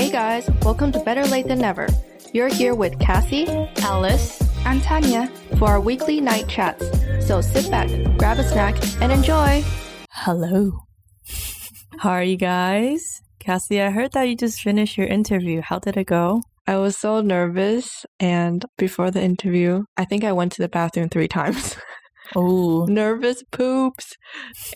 Hey guys, welcome to Better Late Than Never. You're here with Cassie, Alice, and Tanya for our weekly night chats. So sit back, grab a snack, and enjoy. Hello. How are you guys? Cassie, I heard that you just finished your interview. How did it go? I was so nervous, and before the interview, I think I went to the bathroom three times. Oh, nervous poops,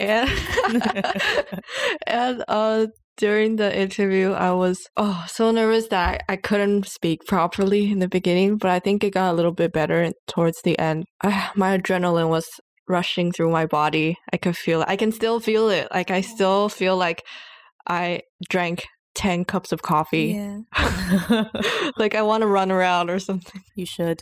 and and uh, during the interview, I was oh so nervous that I, couldn't speak properly in the beginning, but I think it got a little bit better towards the end. I, my adrenaline was rushing through my body. I could feel it. I can still feel it. Like I still feel like I drank 10 cups of coffee. yeah. like I want to run around or something. you should.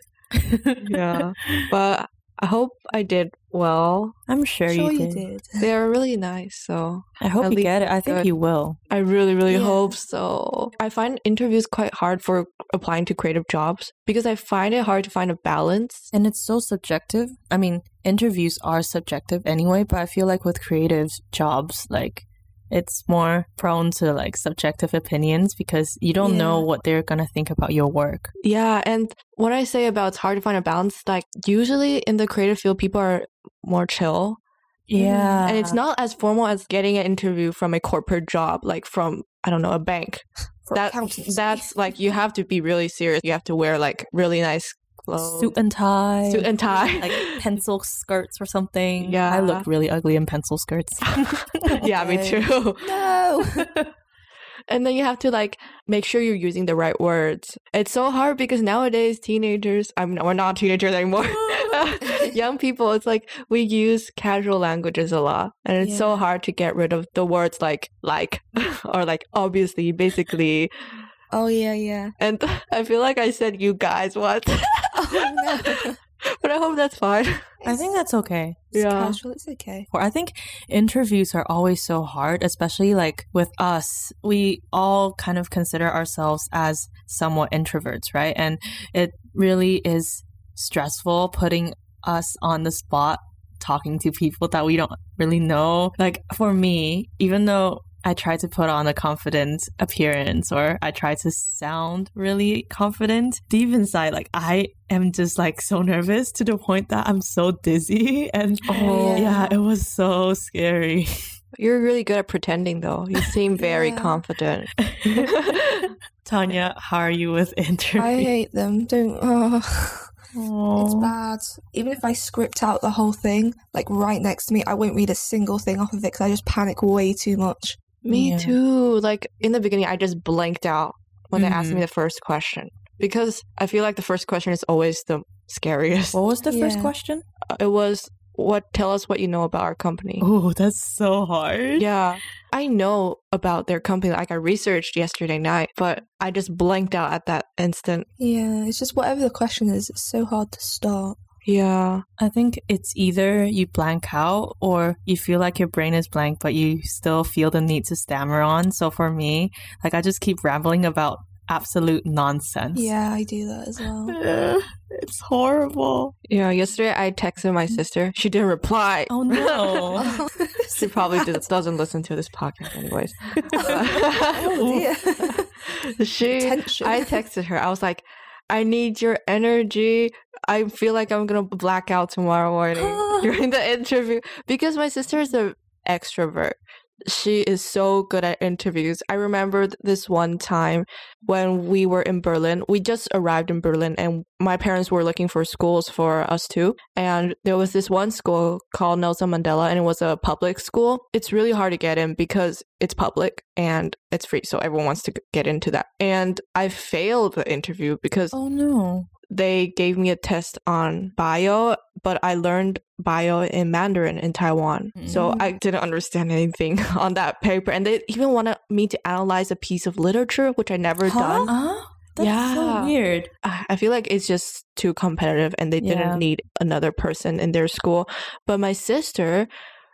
Yeah. But I hope I did well. I'm sure, Sure you, you did. did. They're really nice. So I hope you get it. I think good. you will. I really, really Yeah. hope so. I find interviews quite hard for applying to creative jobs because I find it hard to find a balance. And it's so subjective. I mean, interviews are subjective anyway, but I feel like with creative jobs, like it's more prone to like subjective opinions because you don't know what they're gonna think about your work. Yeah, and what I say about it's hard to find a balance, like usually in the creative field, people are more chill. Yeah. And it's not as formal as getting an interview from a corporate job, like from, I don't know, a bank. For That, accountancy. that's like, you have to be really serious. You have to wear like really nice clothes. suit and tie. Suit and tie. like pencil skirts or something. Yeah. I look really ugly in pencil skirts. yeah, me too. no. And then you have to like make sure you're using the right words. It's so hard because nowadays teenagers, I'm we're not teenagers anymore. Young people, it's like we use casual languages a lot, and it's so hard to get rid of the words like like or like obviously, basically. Oh yeah, yeah. And I feel like I said you guys what? Oh no. but I hope that's fine. I think that's okay. It's Yeah. casual. It's okay. Or I think interviews are always so hard, especially like with us. We all kind of consider ourselves as somewhat introverts, right? And it really is stressful putting us on the spot talking to people that we don't really know. Like for me, even though I try to put on a confident appearance or I try to sound really confident. Deep inside, like I am just like so nervous to the point that I'm so dizzy. And Oh, yeah, it was so scary. You're really good at pretending, though. You seem very Yeah. confident. Tanya, how are you with interviews? I hate them. Don't. Oh, it's bad. Even if I script out the whole thing, like right next to me, I won't read a single thing off of it because I just panic way too much. Me Yeah. too. Like in the beginning, I just blanked out when they asked me mm-hmm. the first question because I feel like the first question is always the scariest. What was the first question? Uh, it was, "What? Tell us what you know about our company." Oh, that's so hard. Yeah, I know about their company. Like I researched yesterday night, but I just blanked out at that instant. Yeah, it's just whatever the question is, it's so hard to start. Yeah, I think it's either you blank out or you feel like your brain is blank, but you still feel the need to stammer on. So for me, like I just keep rambling about absolute nonsense. Yeah, I do that as well. Yeah, it's horrible. yeah. Yesterday, I texted my sister. She didn't reply. Oh no. She probably does, doesn't listen to this podcast, anyways. oh dear. she Tension. I texted her. I was like, I need your energy. I feel like I'm gonna black out tomorrow morning during the interview because my sister is an extrovert. She is so good at interviews. I remember this one time when we were in Berlin. We just arrived in Berlin and my parents were looking for schools for us too. And there was this one school called Nelson Mandela and it was a public school. It's really hard to get in because it's public and it's free. So everyone wants to get into that. And I failed the interview because oh no. They gave me a test on bio, but I learned bio in Mandarin in Taiwan. So Mm. I didn't understand anything on that paper. And they even wanted me to analyze a piece of literature, which I never Huh? done. Huh? That's Yeah. so weird. I I feel like it's just too competitive and they Yeah. didn't need another person in their school. But my sister,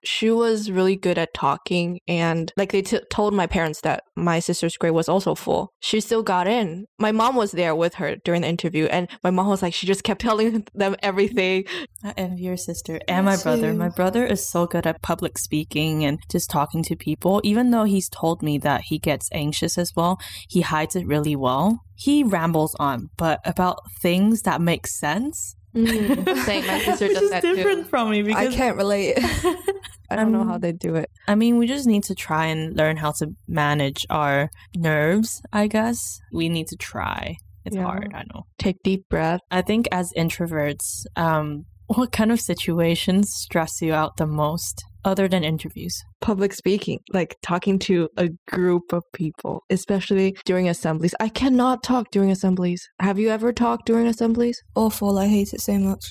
she was really good at talking and like they t- told my parents that my sister's grade was also full she still got in my mom was there with her during the interview and my mom was like she just kept telling them everything I envy your sister and my brother. too. My brother is so good at public speaking and just talking to people. Even though he's told me that he gets anxious as well, he hides it really well. He rambles on, but about things that make sense. Mm, same my sister which does is that different too from me because I can't relate. i don't know how they do it I mean, we just need to try and learn how to manage our nerves, I guess. We need to try. It's Yeah. hard, I know. take deep breath I think as introverts, um, what kind of situations stress you out the most other than interviews? public speaking, like talking to a group of people, especially during assemblies. I cannot talk during assemblies. Have you ever talked during assemblies? Awful. I hate it so much.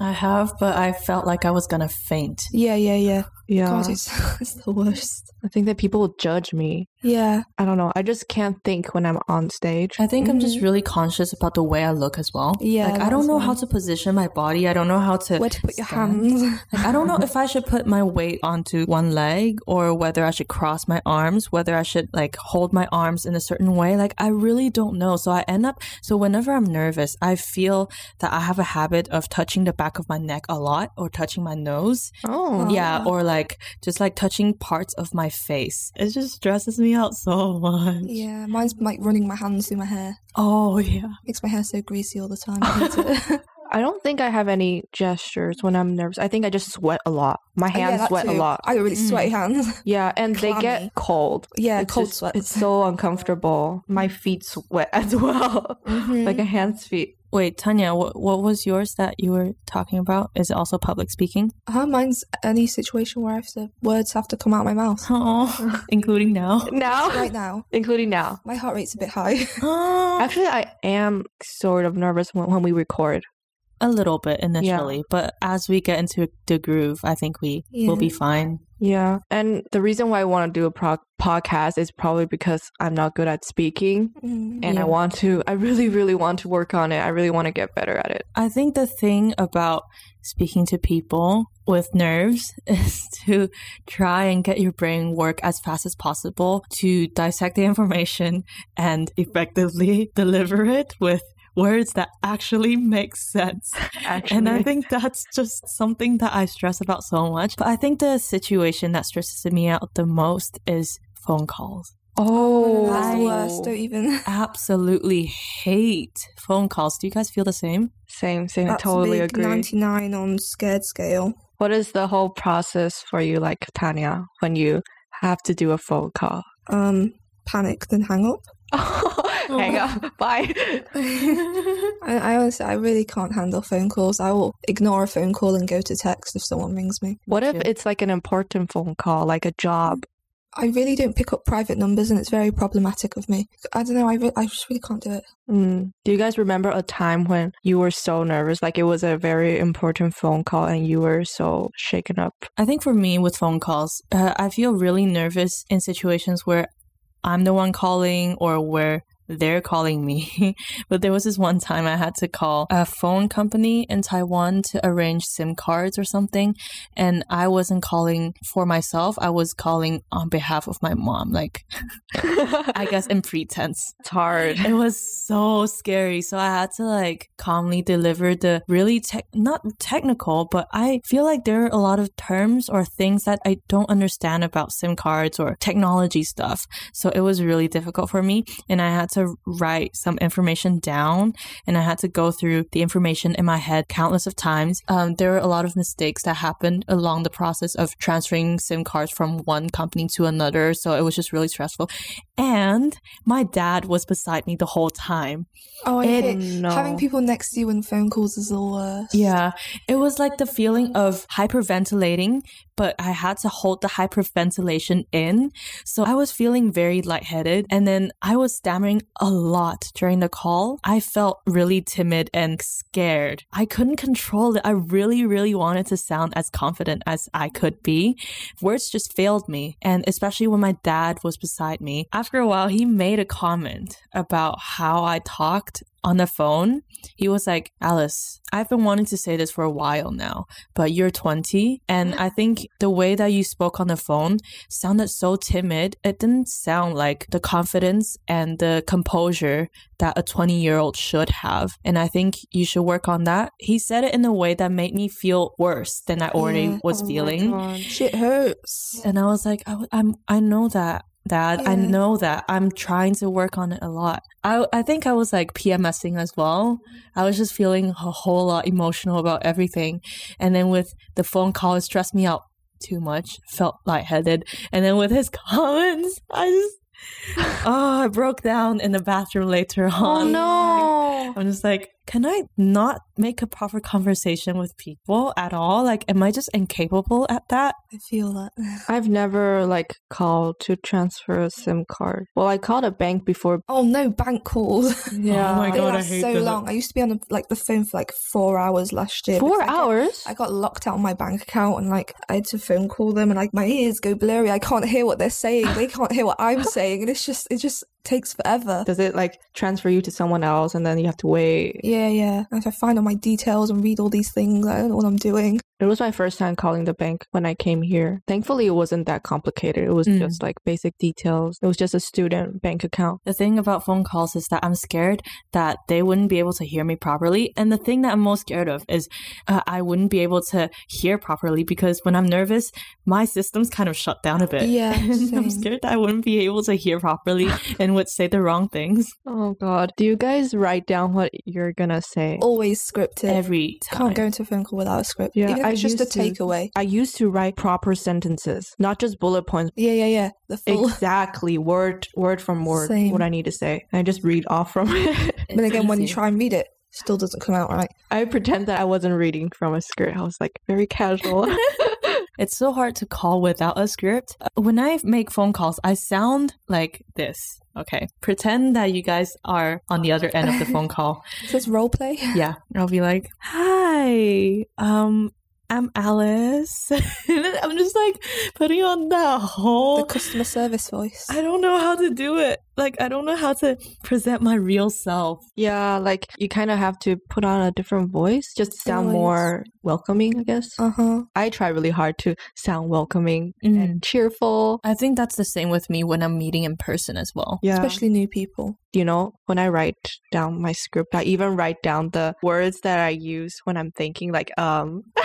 I have, but I felt like I was gonna faint. Yeah, yeah, yeah. Yeah. God, it's, it's the worst. I think that people will judge me. Yeah. I don't know. I just can't think when I'm on stage. I think I'm just Mhm. really conscious about the way I look as well. Yeah, like I don't know fine. how to position my body. I don't know how to Where to put your stand. hands? Like, I don't know if I should put my weight onto one leg or whether I should cross my arms, whether I should like hold my arms in a certain way. Like, I really don't know. So I end up, so whenever I'm nervous, I feel that I have a habit of touching the back of my neck a lot or touching my nose. Oh. Yeah. Ah. Or like just like touching parts of my face. It just stresses me out so much. yeah, mine's like running my hands through my hair. Oh, yeah. Makes my hair so greasy all the time. I. I don't think I have any gestures when I'm nervous. I think I just sweat a lot. My Oh, Yeah, hands that sweat a lot. I got really Mm. sweaty hands. Yeah, and they get cold. Yeah, It's cold just- sweats. It's so uncomfortable. My feet sweat as well. Mhm. like a hand's feet. Wait, Tanya, what, what was yours that you were talking about? Is it also public speaking? Uh, mine's any situation where I have to, words have to come out my mouth. Oh, including now. Now? Right now, Including now. my heart rate's a bit high. Actually, I am sort of nervous when, when we record. a little bit initially, but as we get into the groove, I think we will be fine. Yeah. And the reason why I want to do a pro- podcast is probably because I'm not good at speaking Mm. and I want to, I really, really want to work on it. I really want to get better at it. I think the thing about speaking to people with nerves is to try and get your brain work as fast as possible to dissect the information and effectively deliver it with words that actually make sense. Actually. And I think that's just something that I stress about so much. But I think the situation that stresses me out the most is phone calls. oh, That's the I- worst. Don't even. Absolutely hate phone calls. Do you guys feel the same? Same, same. I That's totally big agree. 99 on scared scale. What is the whole process for you, like Tanya, when you have to do a phone call? Um, panic, then hang up. Hang up. Bye. I, I honestly, I really can't handle phone calls. I will ignore a phone call and go to text if someone rings me. What if it's like an important phone call, like a job? I really don't pick up private numbers, and it's very problematic of me. I don't know. I, re- I just really can't do it. Mm. Do you guys remember a time when you were so nervous, like it was a very important phone call, and you were so shaken up? I think for me with phone calls, uh, I feel really nervous in situations where I'm the one calling or where they're calling me. but there was this one time I had to call a phone company in Taiwan to arrange SIM cards or something. And I wasn't calling for myself. I was calling on behalf of my mom, like, I guess in pretense. It's hard. It was so scary. So I had to like calmly deliver the really tech, not technical, but I feel like there are a lot of terms or things that I don't understand about SIM cards or technology stuff. So it was really difficult for me. And I had to write some information down and I had to go through the information in my head countless of times. Um, there were a lot of mistakes that happened along the process of transferring SIM cards from one company to another. So it was just really stressful. And my dad was beside me the whole time. Oh, I It- no. having people next to you in phone calls is the worst. Yeah. It was like the feeling of hyperventilating, but I had to hold the hyperventilation in. So I was feeling very lightheaded and then I was stammering a lot during the call. I felt really timid and scared. I couldn't control it. I really, really wanted to sound as confident as I could be. Words just failed me. And especially when my dad was beside me, after a while, he made a comment about how I talked on the phone, he was like, Alice, I've been wanting to say this for a while now, but you're 20. And mm-hmm. I think the way that you spoke on the phone sounded so timid. It didn't sound like the confidence and the composure that a 20 year old should have. And I think you should work on that. He said it in a way that made me feel worse than I already Yeah. was Oh feeling. God. Shit hurts. And I was like, I, am I know that, Dad. I know that. I'm trying to work on it a lot. I, I think I was like PMSing as well. I was just feeling a whole lot emotional about everything. And then with the phone call, it stressed me out too much, felt lightheaded. And then with his comments, I just, oh, I broke down in the bathroom later on. Oh on. no. I'm just like, can I not make a proper conversation with people at all? Like, am I just incapable at that? I feel that. I've never like called to transfer a SIM card. Well, I called a bank before. Oh no, bank calls. Yeah. Oh my They God, I hate so that. long. I used to be on the, like the phone for like four hours last year. Four because I get- hours? I got locked out of my bank account and like I had to phone call them and like my ears go blurry. I can't hear what they're saying. They can't hear what I'm saying, and it's just it just takes forever. Does it like transfer you to someone else and then you have to wait? Yeah, yeah. Yeah. I have to find all my details and read all these things. I don't know what I'm doing. It was my first time calling the bank when I came here. Thankfully, it wasn't that complicated. It was Mm. just like basic details. It was just a student bank account. The thing about phone calls is that I'm scared that they wouldn't be able to hear me properly. And the thing that I'm most scared of is uh, I wouldn't be able to hear properly because when I'm nervous, my system's kind of shut down a bit. Yeah, I'm scared that I wouldn't be able to hear properly and would say the wrong things Oh God! Do you guys write down what you're gonna say? Always scripted. every time. Can't go into a phone call without a script. Yeah, Even if I it's just a takeaway. I used to write proper sentences, not just bullet points. Yeah, yeah, yeah. The full. Exactly, word word from word, Same. what I need to say. I just read off from it. But again, when you try and read it, still doesn't come out right. I pretend that I wasn't reading from a script. I was like very casual. It's so hard to call without a script. Uh, When I make phone calls, I sound like this. Okay. Pretend that you guys are on the other end of the phone call. Is this role play? Yeah. I'll be like, Hi, um, I'm Alice. I'm just like putting on that The whole. customer service voice. I don't know how to do it. Like, I don't know how to present my real self. yeah, like you kind of have to put on a different voice just to sound Voice. more welcoming, I guess. Uh huh. I try really hard to sound welcoming Mm. and cheerful. I think that's the same with me when I'm meeting in person as well. Yeah. Especially new people. you know, when I write down my script, I even write down the words that I use when I'm thinking, like, um,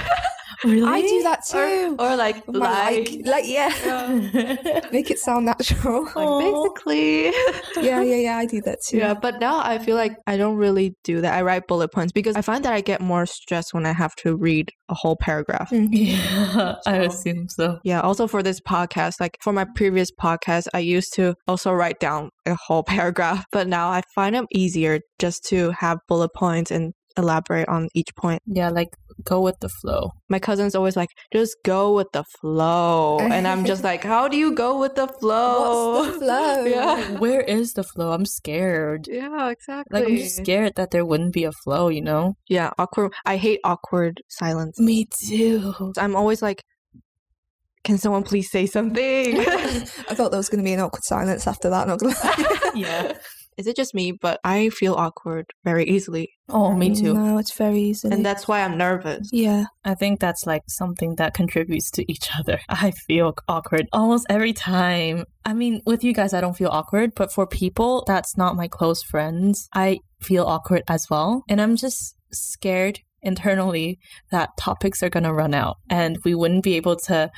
Really? I do that too. or like, With like, like, like, yeah. Make it sound natural. like basically. yeah, yeah, yeah. I do that too. Yeah, but now I feel like I don't really do that. I write bullet points because I find that I get more stressed when I have to read a whole paragraph. Mm. yeah, I assume so. Yeah, also for this podcast, like for my previous podcast, I used to also write down a whole paragraph, but now I find it easier just to have bullet points and elaborate on each point. Yeah, like go with the flow. My cousin's always like, just go with the flow. And I'm just like, how do you go with the flow? What's the flow? Yeah. Where is the flow? I'm scared. Yeah, exactly. Like I'm just scared that there wouldn't be a flow, you know? Yeah, awkward. I hate awkward silence. Me too. I'm always like, can someone please say something? I thought there was going to be an awkward silence after that. Not gonna lie. Yeah. Is it just me? But I feel awkward very easily. Oh, me too. No, it's very easy. And that's why I'm nervous. yeah. I think that's like something that contributes to each other. I feel awkward almost every time. I mean, with you guys, I don't feel awkward, but for people that's not my close friends, I feel awkward as well. And I'm just scared internally that topics are going to run out and we wouldn't be able to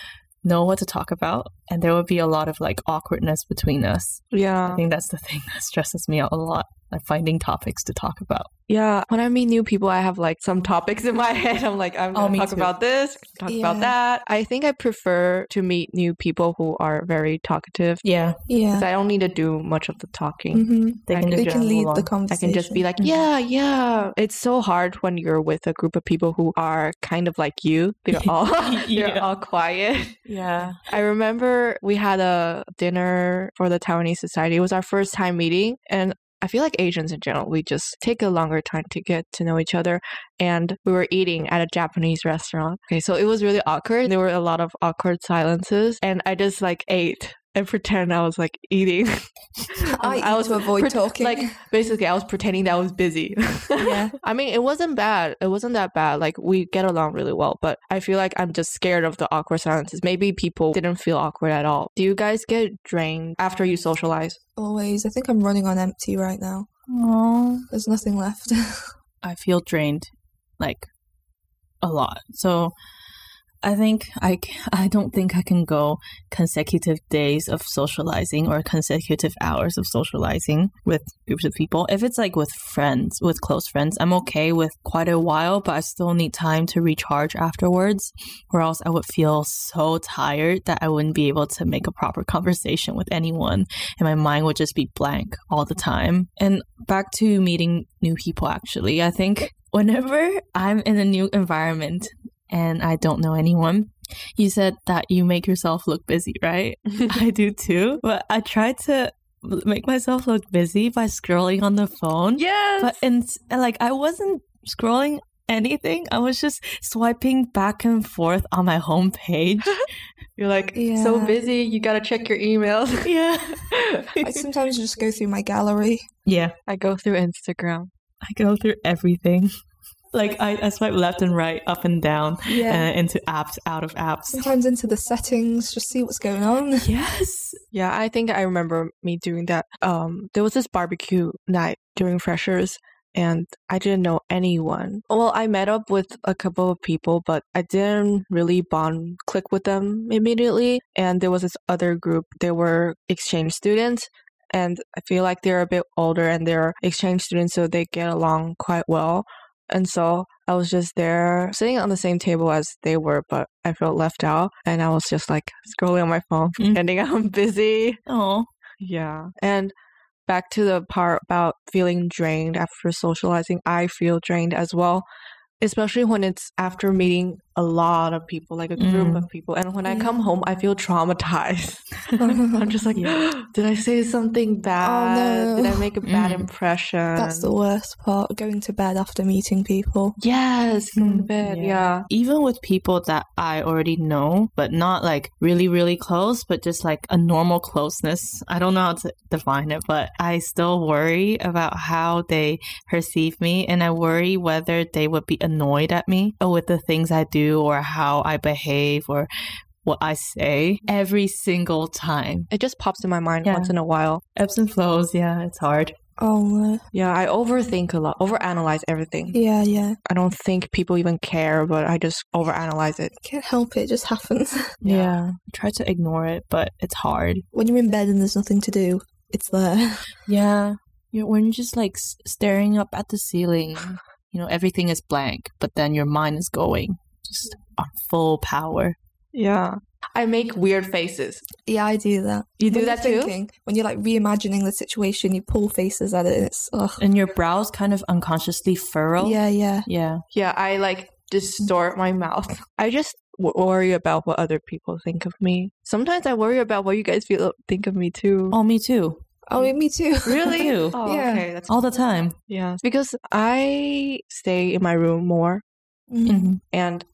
know what to talk about. And there would be a lot of like awkwardness between us. Yeah. I think that's the thing that stresses me out a lot, like finding topics to talk about. Yeah. When I meet new people, I have like some topics in my head. I'm like, I'm Oh, going me to talk too. about this, talk about that. I think I prefer to meet new people who are very talkative. Yeah. Yeah. I don't need to do much of the talking. hmm They I can can They just can lead the on. I can just be like, yeah, yeah. It's so hard when you're with a group of people who are kind of like you. They're all they're Yeah. all quiet. Yeah. I remember we had a dinner for the Taiwanese Society. It was our first time meeting, and I feel like Asians in general, we just take a longer time to get to know each other. And we were eating at a Japanese restaurant. Okay, so it was really awkward. There were a lot of awkward silences, and I just like ate and pretend I was like eating. I, um, I was to avoid pret- talking. Like basically, I was pretending that I was busy. Yeah. I mean, it wasn't bad. It wasn't that bad. Like we get along really well, but I feel like I'm just scared of the awkward silences. Maybe people didn't feel awkward at all. Do you guys get drained after you socialize? Always. I think I'm running on empty right now. Aww. There's nothing left. I feel drained, like a lot. So I think I, I don't think I can go consecutive days of socializing or consecutive hours of socializing with groups of people. If it's like with friends, with close friends, I'm okay with quite a while, but I still need time to recharge afterwards, or else I would feel so tired that I wouldn't be able to make a proper conversation with anyone, and my mind would just be blank all the time. And back to meeting new people, actually, I think whenever I'm in a new environment and I don't know anyone, you said that you make yourself look busy, right? I do too, but I try to make myself look busy by scrolling on the phone. yes. But in like I wasn't scrolling anything. I was just swiping back and forth on my home page. You're like so busy. You gotta check your emails. yeah. I sometimes just go through my gallery. yeah. I go through Instagram. I go through everything. Like I, I swipe left and right, up and down, Yeah. uh, into apps, out of apps. Sometimes into the settings, just see what's going on. Yes. Yeah, I think I remember me doing that. Um, there was this barbecue night during freshers, and I didn't know anyone. Well, I met up with a couple of people, but I didn't really bond, click with them immediately. And there was this other group. They were exchange students, and I feel like they're a bit older and they're exchange students, so they get along quite well. And so I was just there sitting on the same table as they were, but I felt left out. And I was just like scrolling on my phone, Mm. pretending I'm busy. Oh. Yeah. And back to the part about feeling drained after socializing, I feel drained as well, especially when it's after meeting a lot of people, like a group Mm. of people. And when I come home, I feel traumatized. I'm just like, Yeah. did I say something bad? Did I make a bad Mm. impression? That's the worst part, going to bed after meeting people. yes, going to bed. yeah. Yeah. Even with people that I already know, but not like really, really close, but just like a normal closeness. I don't know how to define it, but I still worry about how they perceive me. And I worry whether they would be annoyed at me or with the things I do or how I behave or what I say every single time. It just pops in my mind Yeah. once in a while. Ebbs and flows. Yeah, it's hard. Oh. Uh, yeah, I overthink a lot, overanalyze everything. yeah, yeah. I don't think people even care, but I just overanalyze it. Can't help it, it just happens. Yeah. I try to ignore it, but it's hard. when you're in bed and there's nothing to do, it's there. Yeah. You're, when you're just like staring up at the ceiling, you know, everything is blank, but then your mind is going just on full power. Yeah. I make weird faces. Yeah, I do that. You do When that too? thinking, When you're like reimagining the situation, you pull faces at it, and it's ugh. And your brows kind of unconsciously furrow. Yeah, yeah. Yeah. Yeah, I like distort my mouth. I just w- worry about what other people think of me. Sometimes I worry about what you guys feel think of me too. Oh, me too. Oh, me too. really? too. Oh, Yeah. okay. That's All the time. yeah. Because I stay in my room more, Mm. Mhm. and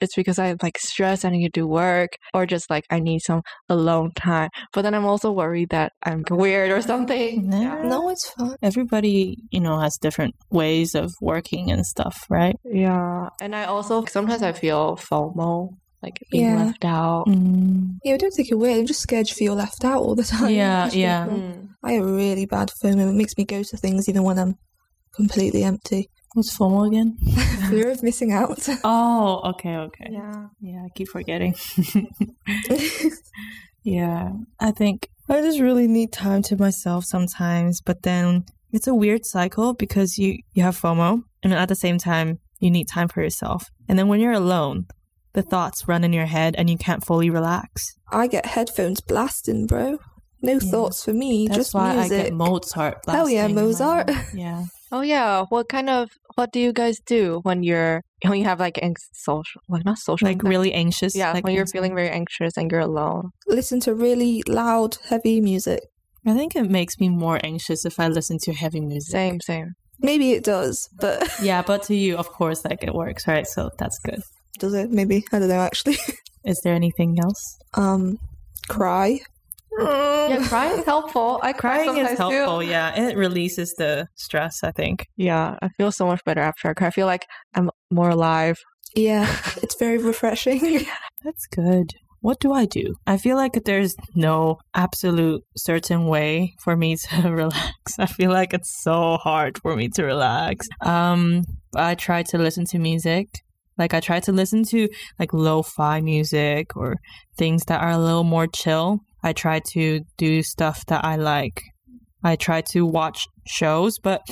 it's because I like stress. I need to do work, or just like I need some alone time. But then I'm also worried that I'm weird or something. Yeah. No, it's fine. Everybody, you know, has different ways of working and stuff, right? Yeah. And I also sometimes I feel FOMO, like being Yeah. left out. Mm. Yeah, I don't think you're weird. I'm just scared you feel left out all the time. Yeah, yeah. Mm. I have really bad FOMO. It makes me go to things even when I'm completely empty. What's FOMO again? Fear of missing out. Oh, okay, okay. Yeah. Yeah, I keep forgetting. yeah, I think I just really need time to myself sometimes, but then it's a weird cycle because you you have FOMO and at the same time you need time for yourself. And then when you're alone, the thoughts run in your head and you can't fully relax. I get headphones blasting, bro. No Yeah. thoughts for me, That's just why music. I get Mozart. Hell yeah, blasting in my Mozart. Yeah. Oh yeah. What kind of what do you guys do when you're when you have like anx- social like not social Like anxiety? really anxious. yeah like when you're feeling very anxious and you're alone. Listen to really loud, heavy music. I think it makes me more anxious if I listen to heavy music. Same same. Maybe it does, but Yeah, but to you, of course, like it works, right? So that's good. does it? Maybe I don't know. Actually, Is there anything else? um, cry. Yeah, crying is helpful. I cry Crying is helpful. Too. Yeah, it releases the stress. I think. Yeah, I feel so much better after I cry. I feel like I'm more alive. Yeah, it's very refreshing. That's good. What do I do? I feel like there's no absolute certain way for me to relax. I feel like it's so hard for me to relax. Um, I try to listen to music. Like I try to listen to like lo-fi music or things that are a little more chill. I try to do stuff that I like. I try to watch shows, but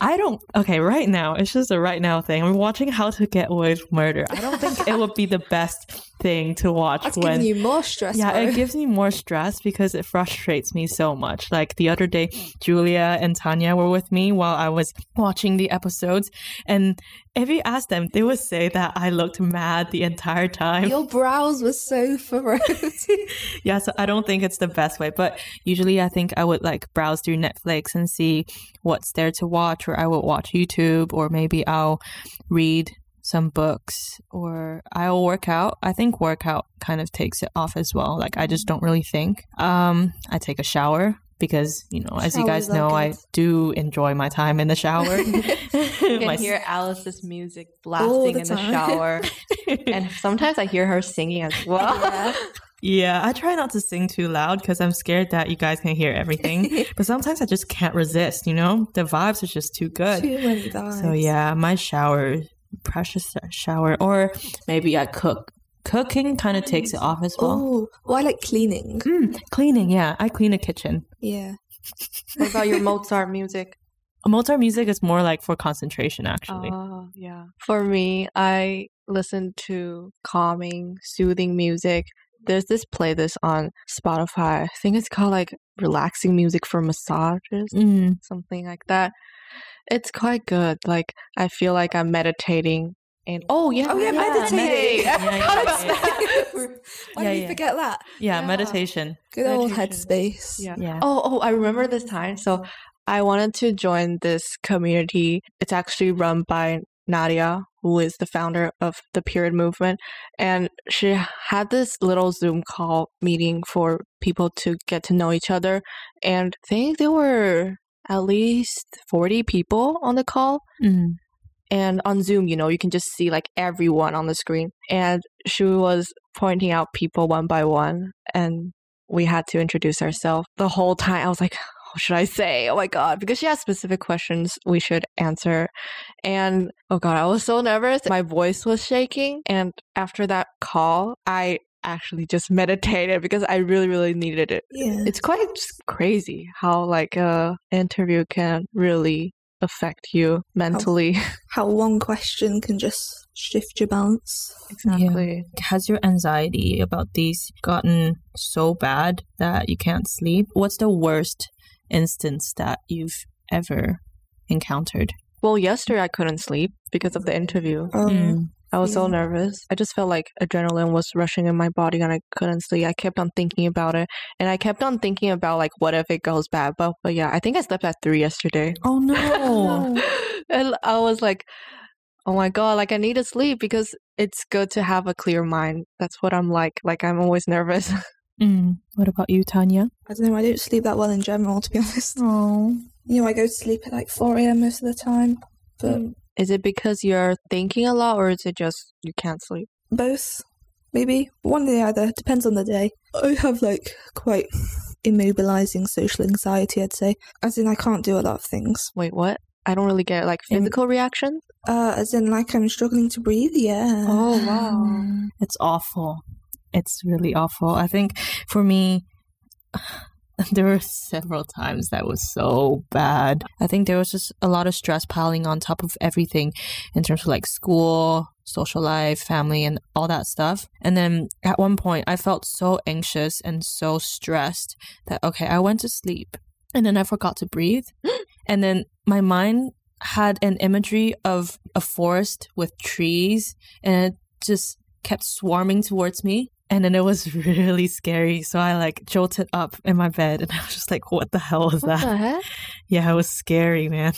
I don't. Okay, right now it's just a right now thing. I'm watching How to Get Away with Murder. I don't think it would be the best thing to watch That's when giving you more stress. yeah, it gives me more stress because it frustrates me so much. Like the other day, Julia and Tanya were with me while I was watching the episodes. And if you ask them, they would say that I looked mad the entire time. Your brows were so furrowed. yeah, so I don't think it's the best way. But usually I think I would like browse through Netflix and see what's there to watch, or I will watch YouTube, or maybe I'll read some books or I'll work out. I think workout kind of takes it off as well. Like I just don't really think. Um I take a shower because, you know, as you guys know, I do enjoy my time in the shower. You can My- hear Alice's music blasting the in the time. shower, and sometimes I hear her singing as well. yeah. Yeah, I try not to sing too loud because I'm scared that you guys can hear everything. but sometimes I just can't resist, you know? The vibes are just too good. Too. So yeah, my shower, precious shower, or maybe I cook. Cooking kind of takes it off as well. Oh, well, I like cleaning. Mm, cleaning, yeah, I clean a kitchen. Yeah. what about your Mozart music? Mozart music is more like for concentration, actually. Oh, yeah. For me, I listen to calming, soothing music. There's this playlist on Spotify. I think it's called like relaxing music for massages, Mm. something like that. It's quite good. Like I feel like I'm meditating. And oh yeah, Oh, yeah, meditating. meditate. I Yeah, yeah. Why Yeah, did you forget that? Yeah, Yeah. meditation. Good old headspace. Yeah. Yeah. Oh, oh, I remember this time. So I wanted to join this community. It's actually run by Nadia, who is the founder of the period movement. And she had this little Zoom call meeting for people to get to know each other. And I think there were at least 40 people on the call. Mm. And on Zoom, you know, you can just see like everyone on the screen. And she was pointing out people one by one. And we had to introduce ourselves. The whole time, I was like, oh, what should I say? Oh my God. Because she has specific questions we should answer. And oh God, I was so nervous. My voice was shaking. And after that call, I actually just meditated because I really, really needed it. Yeah. It's quite crazy how like a interview can really affect you mentally. How one question can just shift your balance. Exactly. Has your anxiety about these gotten so bad that you can't sleep? What's the worst instance that you've ever encountered? Well, yesterday I couldn't sleep because of the interview. Um, Mm. I was so nervous. I just felt like adrenaline was rushing in my body and I couldn't sleep. I kept on thinking about it. And I kept on thinking about like what if it goes bad. But but yeah, I think I slept at three yesterday. Oh no. and I was like, oh my god, like I need to sleep because it's good to have a clear mind. That's what I'm like. Like I'm always nervous. mm. What about you, Tanya? I don't know. I don't sleep that well in general, to be honest. Oh. You know, I go to sleep at like 4 a.m. most of the time, but is it because you're thinking a lot or is it just you can't sleep? both, maybe. One or the other. Depends on the day. I have like quite immobilizing social anxiety, I'd say. As in, I can't do a lot of things. Wait, what? I don't really get it. like Im- physical reaction? Uh, as in, like I'm struggling to breathe. Yeah. Oh wow. It's awful. It's really awful. I think for me, there were several times that was so bad. I think there was just a lot of stress piling on top of everything in terms of like school, social life, family, and all that stuff. And then at one point, I felt so anxious and so stressed that, okay, I went to sleep and then I forgot to breathe. and then my mind had an imagery of a forest with trees and it just kept swarming towards me. And then it was really scary. So I like jolted up in my bed and I was just like, what the hell was What that? the heck? Yeah, it was scary, man.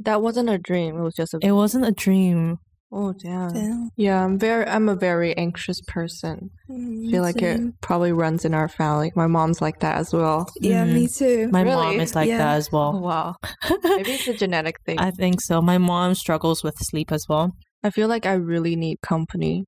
That wasn't a dream. It was just a. It wasn't a dream. Oh damn. Yeah. Yeah, I'm very I'm a very anxious person. I feel like it probably runs in our family. My mom's like that as well. Yeah, Mhm. me too. My Really? mom is like Yeah. that as Oh well. wow. Maybe it's a genetic thing. I think so. My mom struggles with sleep as well. I feel like I really need company.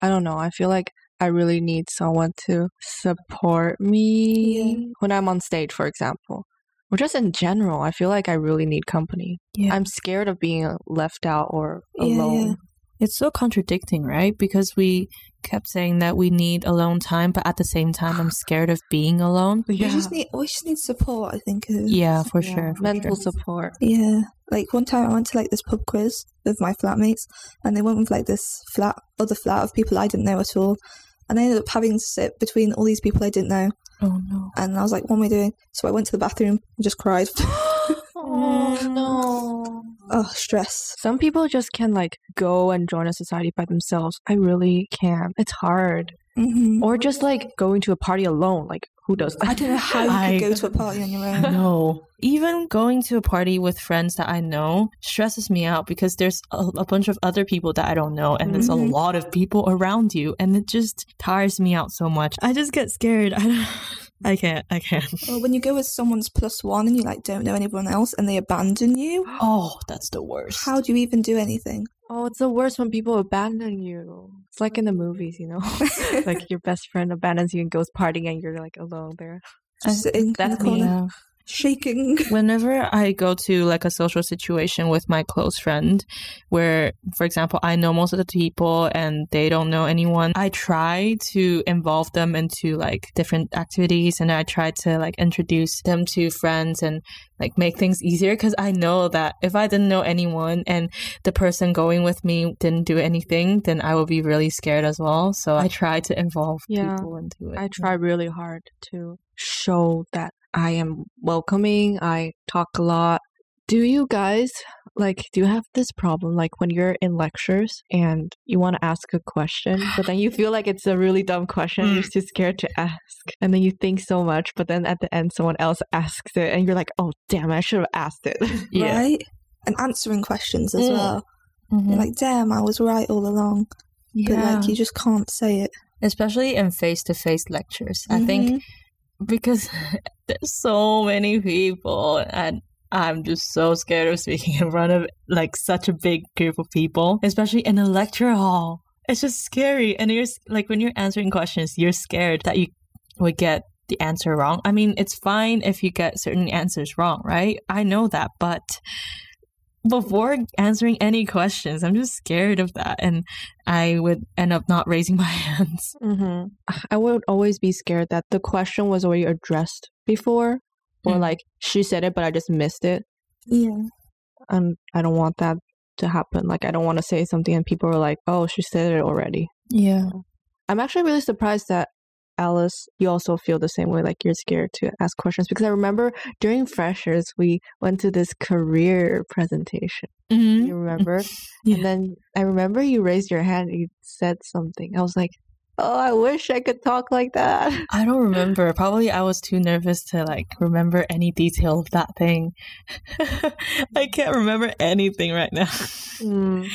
I don't know. I feel like I really need someone to support me when I'm on stage, for example, or just in general. I feel like I really need company. Yeah. I'm scared of being left out or alone. yeah. It's so contradicting, right? Because we kept saying that we need alone time, but at the same time, I'm scared of being alone. We just need we just need support. I think. Yeah, for Yeah, sure. for Mental sure. support. Yeah. Like one time I went to like this pub quiz with my flatmates and they went with like this flat other flat of people I didn't know at all. And I ended up having to sit between all these people I didn't know. Oh no. And I was like, what am I doing? So I went to the bathroom and just cried. Oh no. oh, stress. Some people just can like go and join a society by themselves. I really can't. It's hard. hmm Or just like going to a party alone. Like who does that? I don't know how you I- could go to a party on your own. No. Even going to a party with friends that I know stresses me out because there's a, a bunch of other people that I don't know, and there's Mhm. a lot of people around you, and it just tires me out so much. I just get scared. I don't. I can't. I can't. Or when you go with someone's plus one and you like don't know anyone else and they abandon you, Oh, that's the worst. how do you even do anything? Oh, it's the worst when people abandon you. It's like in the movies, you know? like your best friend abandons you and goes partying and you're like alone there. Just sitting in the that's me. Corner, Yeah. shaking. Whenever I go to like a social situation with my close friend, where, for example, I know most of the people and they don't know anyone, I try to involve them into like different activities and I try to like introduce them to friends and like make things easier because I know that if I didn't know anyone and the person going with me didn't do anything, then I would be really scared as well. So I try to involve Yeah. people into it. I try really hard to show that I am welcoming. I talk a lot. Do you guys like do you have this problem like when you're in lectures and you want to ask a question but then you feel like it's a really dumb question you're too scared to ask and then you think so much but then at the end someone else asks it and you're like oh damn I should have asked it Yeah. Right? And answering questions as Mm. well. Mhm. You're like, damn, I was right all along. yeah. But like, you just can't say it. especially in face-to-face lectures i think Mhm. Because there's so many people and i'm just so scared of speaking in front of like such a big group of people especially in a lecture hall. It's just scary and you're like when you're answering questions you're scared that you would get the answer wrong. I mean it's fine if you get certain answers wrong right? I know that but before answering any questions i'm just scared of that and i would end up not raising my hands hmm I would always be scared that the question was already addressed before, or Mm. like she said it, but I just missed it. Yeah. And I don't want that to happen. Like, I don't want to say something and people are like, oh, she said it already. yeah I'm actually really surprised that Alice, you also feel the same way, like you're scared to ask questions. Because I remember during freshers, we went to this career presentation. Mm-hmm. You remember? Yeah. And then I remember you raised your hand and you said something. I was like, oh, I wish I could talk like that. I don't remember. Probably I was too nervous to like remember any detail of that thing. I can't remember anything right now. Mm.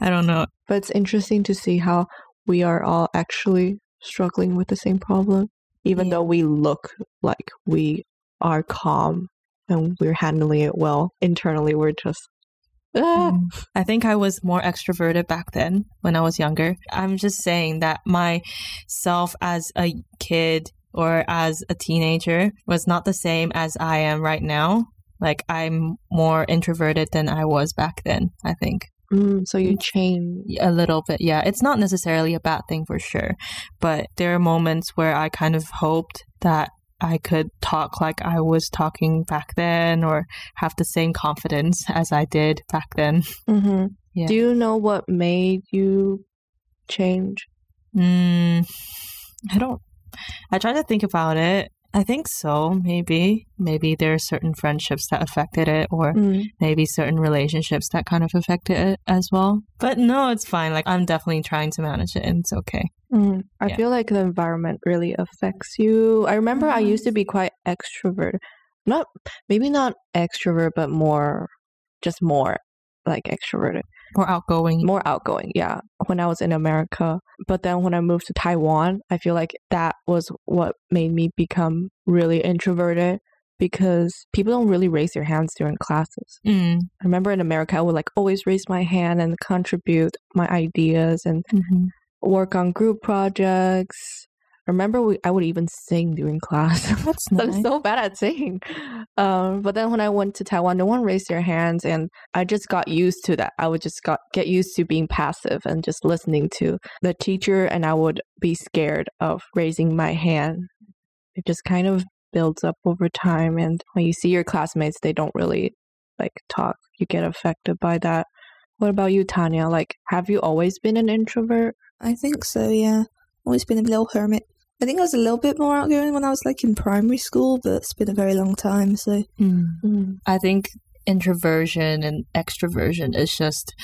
I don't know. But it's interesting to see how we are all actually struggling with the same problem, even Yeah. though we look like we are calm and we're handling it well. Internally, we're just. Ah. Mm. I think I was more extroverted back then when I was younger. I'm just saying that my self as a kid or as a teenager was not the same as I am right now. Like I'm more introverted than I was back then, I think. Mm, so you change. a little bit yeah it's not necessarily a bad thing for sure but there are moments where i kind of hoped that i could talk like i was talking back then or have the same confidence as i did back then Mm-hmm. Yeah. Do you know what made you change? mm, i don't i try to think about it i think so maybe maybe there are certain friendships that affected it or Mm. maybe certain relationships that kind of affected it as well but no it's fine like i'm definitely trying to manage it and it's okay Mm. I Yeah. feel like the environment really affects you. I remember I used to be quite extrovert. Not maybe not extrovert, but more just more like extroverted. More outgoing. more outgoing. Yeah, when I was in America. But then when I moved to Taiwan, I feel like that was what made me become really introverted because people don't really raise their hands during classes. Mm. I remember in America, I would like always raise my hand and contribute my ideas and hmm work on group projects. I remember we, I would even sing during class. That's I'm so bad at singing. Um, but then when I went to Taiwan, no one raised their hands, and I just got used to that. I would just got get used to being passive and just listening to the teacher, and I would be scared of raising my hand. It just kind of builds up over time, and when you see your classmates, they don't really like talk. You get affected by that. What about you, Tanya? Like, have you always been an introvert? I think so, yeah. Always been a little hermit. I think I was a little bit more outgoing when I was like in primary school, but it's been a very long time, so Mm. I think introversion and extroversion is just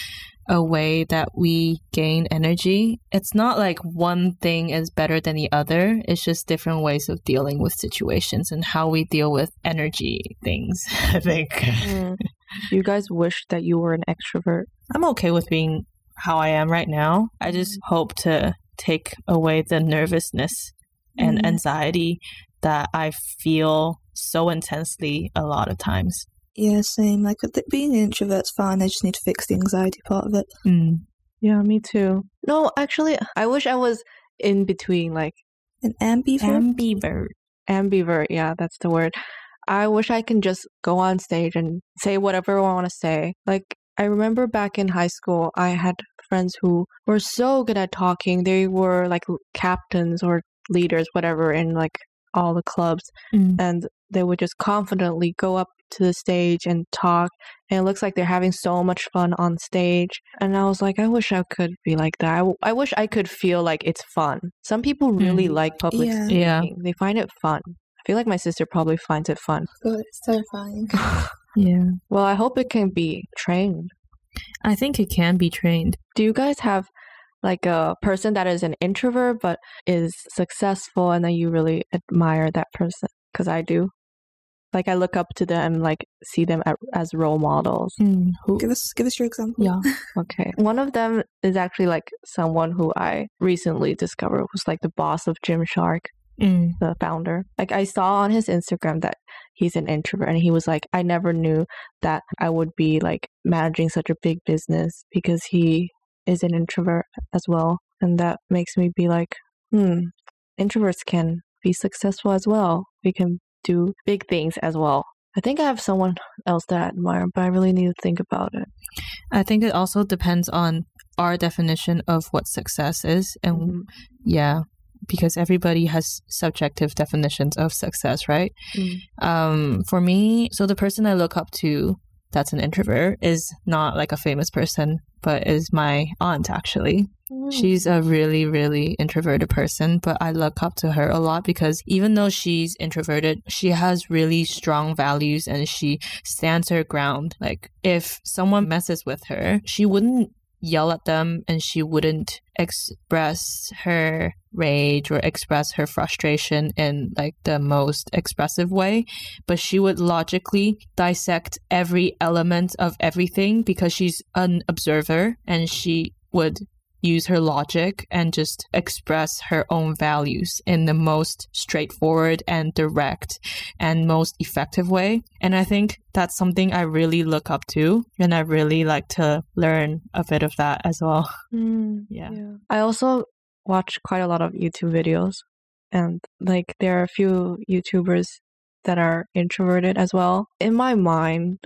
a way that we gain energy. It's not like one thing is better than the other. It's just different ways of dealing with situations and how we deal with energy things. I think Mm. You guys wish that you were an extrovert. I'm okay with being how I am right now. I just hope to take away the nervousness and Mhm. anxiety that I feel so intensely a lot of times. yeah, same. Like being an introvert's fine. I just need to fix the anxiety part of it. Mm. Yeah, me too. No, actually, I wish I was in between, like An ambivert. Ambivert. ambivert. Yeah, that's the word. I wish I can just go on stage and say whatever I want to say. Like, I remember back in high school, I had friends who were so good at talking. They were like captains or leaders, whatever, in like all the clubs. Mm. and they would just confidently go up to the stage and talk and it looks like they're having so much fun on stage and i was like i wish i could be like that i, w- I wish i could feel like it's fun some people really Mm. like public Yeah. speaking Yeah. they find it fun i feel like my sister probably finds it fun God, it's terrifying. Yeah. well i hope it can be trained I think it can be trained. do you guys have like a person that is an introvert but is successful and then you really admire that person because i do like i look up to them like see them a- as role models Mm. Who? give us, give us your example. Yeah. okay one of them is actually like someone who i recently discovered was like the boss of gymshark Mm. the founder like i saw on his instagram that he's an introvert and he was like i never knew that i would be like managing such a big business because he is an introvert as well and that makes me be like hmm introverts can be successful as well we can do big things as well i think i have someone else that i admire but i really need to think about it I think it also depends on our definition of what success is. And Mhm. yeah, because everybody has subjective definitions of success, right? Mm. Um, for me, so the person I look up to that's an introvert is not like a famous person, but is my aunt actually. She's a really, really introverted person, but I look up to her a lot because even though she's introverted, she has really strong values and she stands her ground. Like, if someone messes with her, she wouldn't yell at them and she wouldn't express her rage or express her frustration in like the most expressive way. But she would logically dissect every element of everything because she's an observer and she would use her logic and just express her own values in the most straightforward and direct and most effective way. And I think that's something I really look up to and I really like to learn a bit of that as well. Mm, Yeah. I also watch quite a lot of YouTube videos, and like there are a few YouTubers that are introverted as well. In my mind,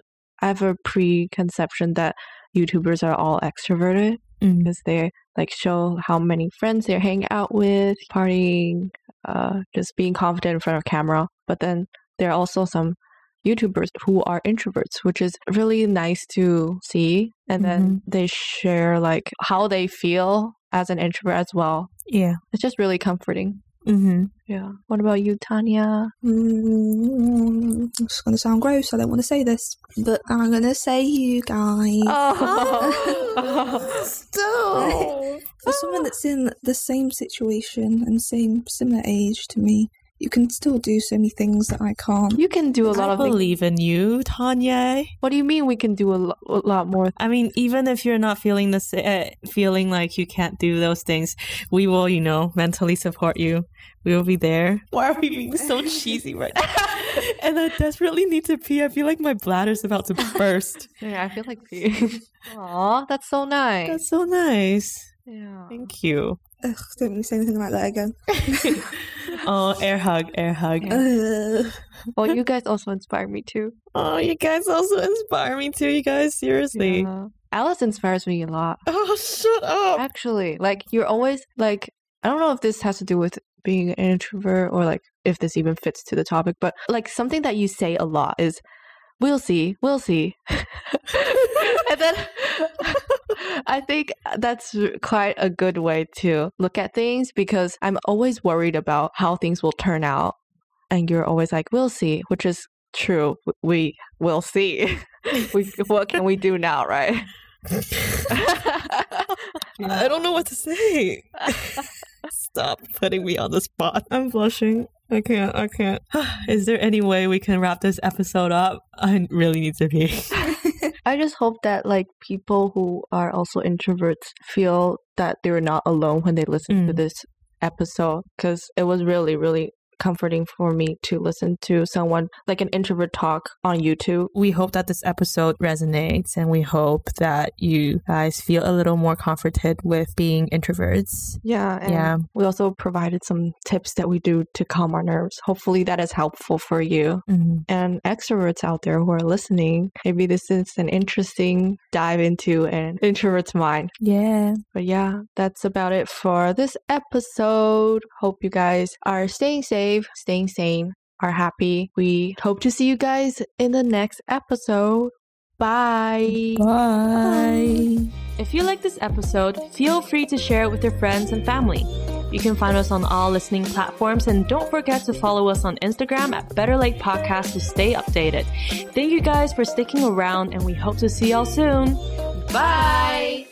I have a preconception that YouTubers are all extroverted Mm. because they like show how many friends they hang out with, partying, uh, just being confident in front of camera. But then there are also some YouTubers who are introverts, which is really nice to see. And then they share like how they feel as an introvert as well. Yeah. It's just really comforting. Mm-hmm. Yeah. What about you, Tanya? Mm, it's going to sound gross. I don't want to say this, but I'm going to say you guys. Oh, stop. For someone that's in the same situation and same similar age to me, you can still do so many things that I can't. You can do a lot I of things. believe in you, Tanya. What do you mean we can do a, lo- a lot more? I mean, even if you're not feeling the sa- uh, feeling like you can't do those things, we will, you know, mentally support you. We will be there. Why are we being so cheesy right now? and I desperately need to pee. I feel like my bladder's about to burst. Yeah, I feel like peeing. Aw, that's so nice. That's so nice. yeah. Thank you. Ugh, don't make me say anything like that again. Oh, air hug, air hug. Ugh. Well, you guys also inspire me too. Oh, you guys also inspire me too, you guys. Seriously. Yeah. Alice inspires me a lot. Oh, shut up. Actually, like you're always like I don't know if this has to do with being an introvert or like if this even fits to the topic, but like something that you say a lot is we'll see, we'll see. and then I think that's quite a good way to look at things because I'm always worried about how things will turn out. And you're always like, we'll see, which is true. We will see. we, what can we do now, right? I don't know what to say. Stop putting me on the spot. I'm blushing. I can't. I can't. Is there any way we can wrap this episode up? I really need to pee. I just hope that like people who are also introverts feel that they're not alone when they listen to Mm. this episode because it was really really comforting for me to listen to someone like an introvert talk on YouTube. We hope that this episode resonates and we hope that you guys feel a little more comforted with being introverts. Yeah, and Yeah. we also provided some tips that we do to calm our nerves. Hopefully that is helpful for you. Mhm. And extroverts out there who are listening, maybe this is an interesting dive into an introvert's mind. Yeah. But yeah, that's about it for this episode. Hope you guys are staying safe, staying sane, are happy. We hope to see you guys in the next episode. Bye. Bye. If you like this episode, feel free to share it with your friends and family. You can find us on all listening platforms and don't forget to follow us on Instagram at Better Lake Podcast to stay updated. Thank you guys for sticking around and we hope to see y'all soon. Bye!